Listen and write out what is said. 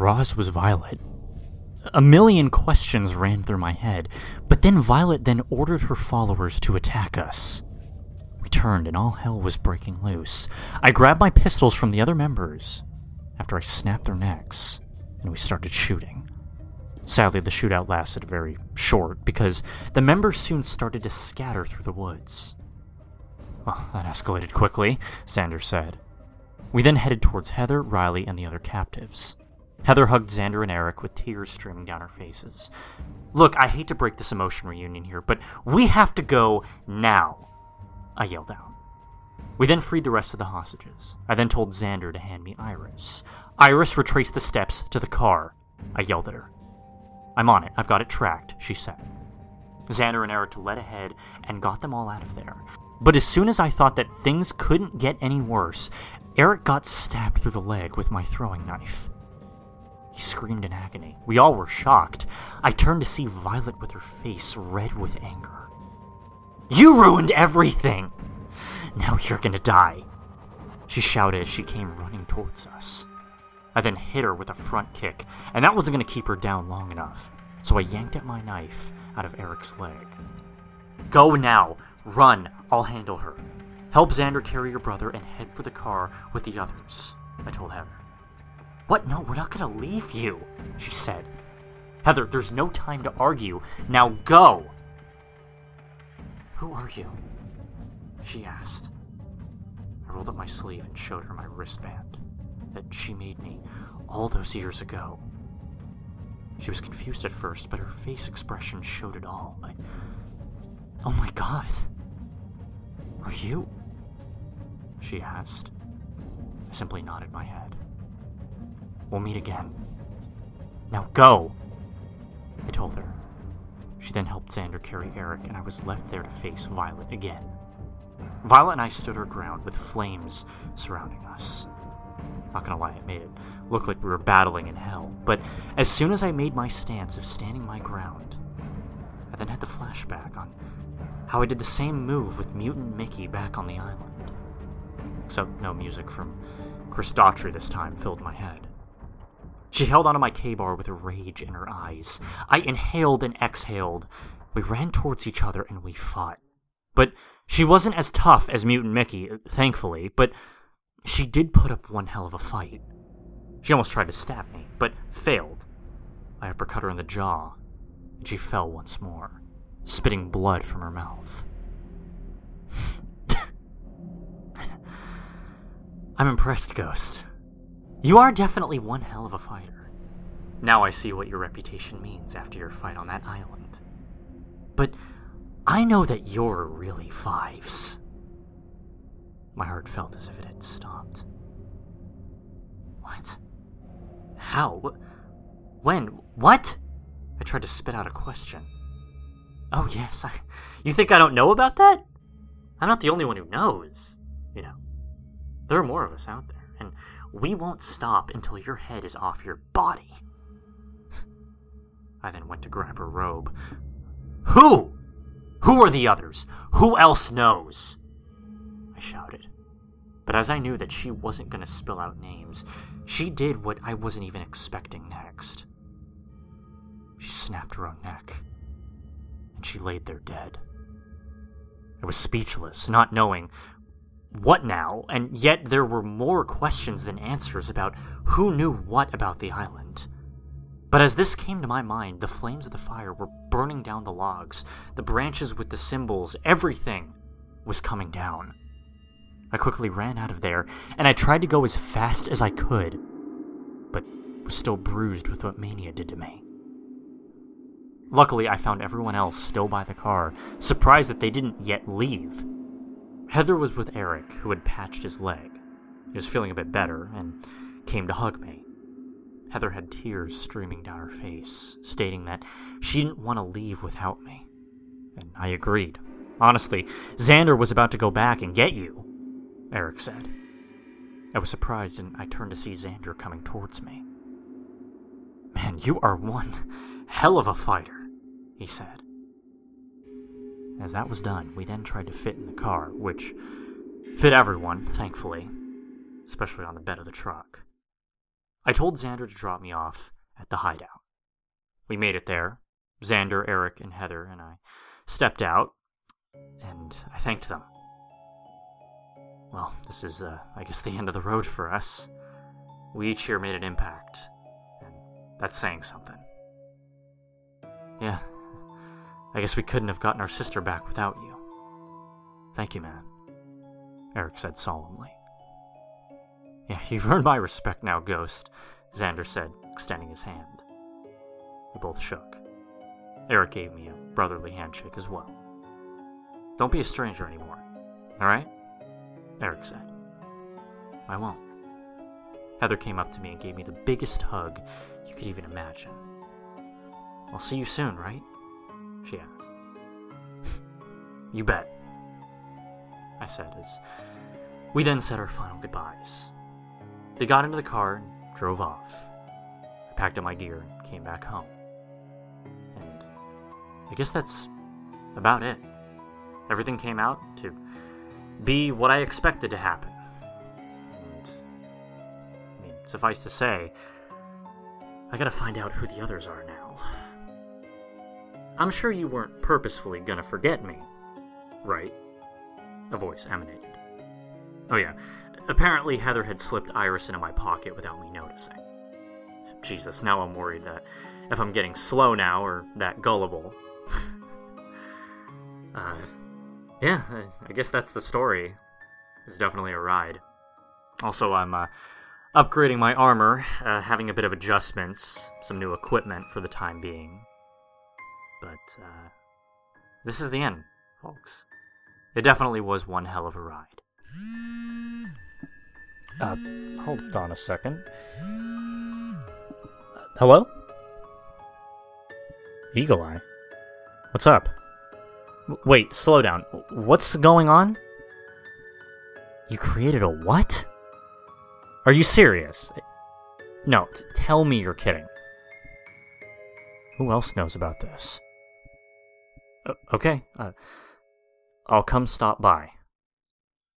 Roz was Violet. A million questions ran through my head, but then Violet then ordered her followers to attack us. We turned and all hell was breaking loose. I grabbed my pistols from the other members after I snapped their necks, and we started shooting. Sadly, the shootout lasted very short because the members soon started to scatter through the woods. Well, that escalated quickly, Sanders said. We then headed towards Heather, Riley, and the other captives. Heather hugged Xander and Eric with tears streaming down her faces. Look, I hate to break this emotion reunion here, but we have to go now, I yelled out. We then freed the rest of the hostages. I then told Xander to hand me Iris. Iris retraced the steps to the car. I yelled at her. I'm on it. I've got it tracked, she said. Xander and Eric led ahead and got them all out of there. But as soon as I thought that things couldn't get any worse, Eric got stabbed through the leg with my throwing knife. He screamed in agony. We all were shocked. I turned to see Violet with her face red with anger. You ruined everything! Now you're gonna die. She shouted as she came running towards us. I then hit her with a front kick, and that wasn't gonna keep her down long enough, so I yanked at my knife out of Eric's leg. Go now! Run! I'll handle her. Help Xander carry your brother and head for the car with the others, I told Heather. What? No, we're not gonna leave you, she said. Heather, there's no time to argue. Now go! Who are you? She asked. I rolled up my sleeve and showed her my wristband that she made me all those years ago. She was confused at first, but her face expression showed it all. I... Oh my god. Are you? She asked. I simply nodded my head. We'll meet again. Now go! I told her. She then helped Xander carry Eric, and I was left there to face Violet again. Violet and I stood our ground with flames surrounding us. Not gonna lie, it made it look like we were battling in hell, but as soon as I made my stance of standing my ground, I then had the flashback on how I did the same move with Mutant Mickey back on the island. Except no music from Chris Daughtry this time filled my head. She held onto my Ka-Bar with rage in her eyes. I inhaled and exhaled. We ran towards each other and we fought. But she wasn't as tough as Mutant Mickey, thankfully, but she did put up one hell of a fight. She almost tried to stab me, but failed. I uppercut her in the jaw, and she fell once more, spitting blood from her mouth. I'm impressed, Ghost. You are definitely one hell of a fighter. Now I see what your reputation means after your fight on that island. But I know that you're really Fives. My heart felt as if it had stopped. What? How? When? What? I tried to spit out a question. Oh, yes, I. You think I don't know about that? I'm not the only one who knows. You know, there are more of us out there, and we won't stop until your head is off your body. I then went to grab her robe. Who? Who are the others? Who else knows? I shouted. But as I knew that she wasn't going to spill out names, she did what I wasn't even expecting next. She snapped her own neck, and she laid there dead. I was speechless, not knowing what now, and yet there were more questions than answers about who knew what about the island. But as this came to my mind, the flames of the fire were burning down the logs, the branches with the symbols, everything was coming down. I quickly ran out of there, and I tried to go as fast as I could, but was still bruised with what Mania did to me. Luckily, I found everyone else still by the car, surprised that they didn't yet leave. Heather was with Eric, who had patched his leg. He was feeling a bit better and came to hug me. Heather had tears streaming down her face, stating that she didn't want to leave without me. And I agreed. Honestly, Xander was about to go back and get you, Eric said. I was surprised and I turned to see Xander coming towards me. Man, you are one hell of a fighter, he said. As that was done, we then tried to fit in the car, which fit everyone, thankfully, especially on the bed of the truck. I told Xander to drop me off at the hideout. We made it there. Xander, Eric, and Heather and I stepped out, and I thanked them. Well, this is, uh, I guess, the end of the road for us. We each here made an impact, and that's saying something. Yeah, I guess we couldn't have gotten our sister back without you. Thank you, man, Eric said solemnly. Yeah, you've earned my respect now, Ghost, Xander said, extending his hand. We both shook. Eric gave me a brotherly handshake as well. Don't be a stranger anymore, alright? Eric said. I won't. Heather came up to me and gave me the biggest hug you could even imagine. I'll see you soon, right? She asked. you bet. I said as we then said our final goodbyes. They got into the car and drove off. I packed up my gear and came back home. And I guess that's about it. Everything came out to be what I expected to happen. And, I mean, suffice to say, I gotta find out who the others are now. I'm sure you weren't purposefully gonna forget me, right? A voice emanated. Oh, yeah. Apparently, Heather had slipped Iris into my pocket without me noticing. Jesus, now I'm worried that if I'm getting slow now or that gullible. uh, yeah, I guess that's the story. It's definitely a ride. Also, I'm uh, upgrading my armor, uh, having a bit of adjustments, some new equipment for the time being. But uh, this is the end, folks. It definitely was one hell of a ride. Uh, hold on a second. Hello? Eagle Eye? What's up? W- wait, slow down. What's going on? You created a what? Are you serious? No, t- tell me you're kidding. Who else knows about this? Uh, okay, uh, I'll come stop by.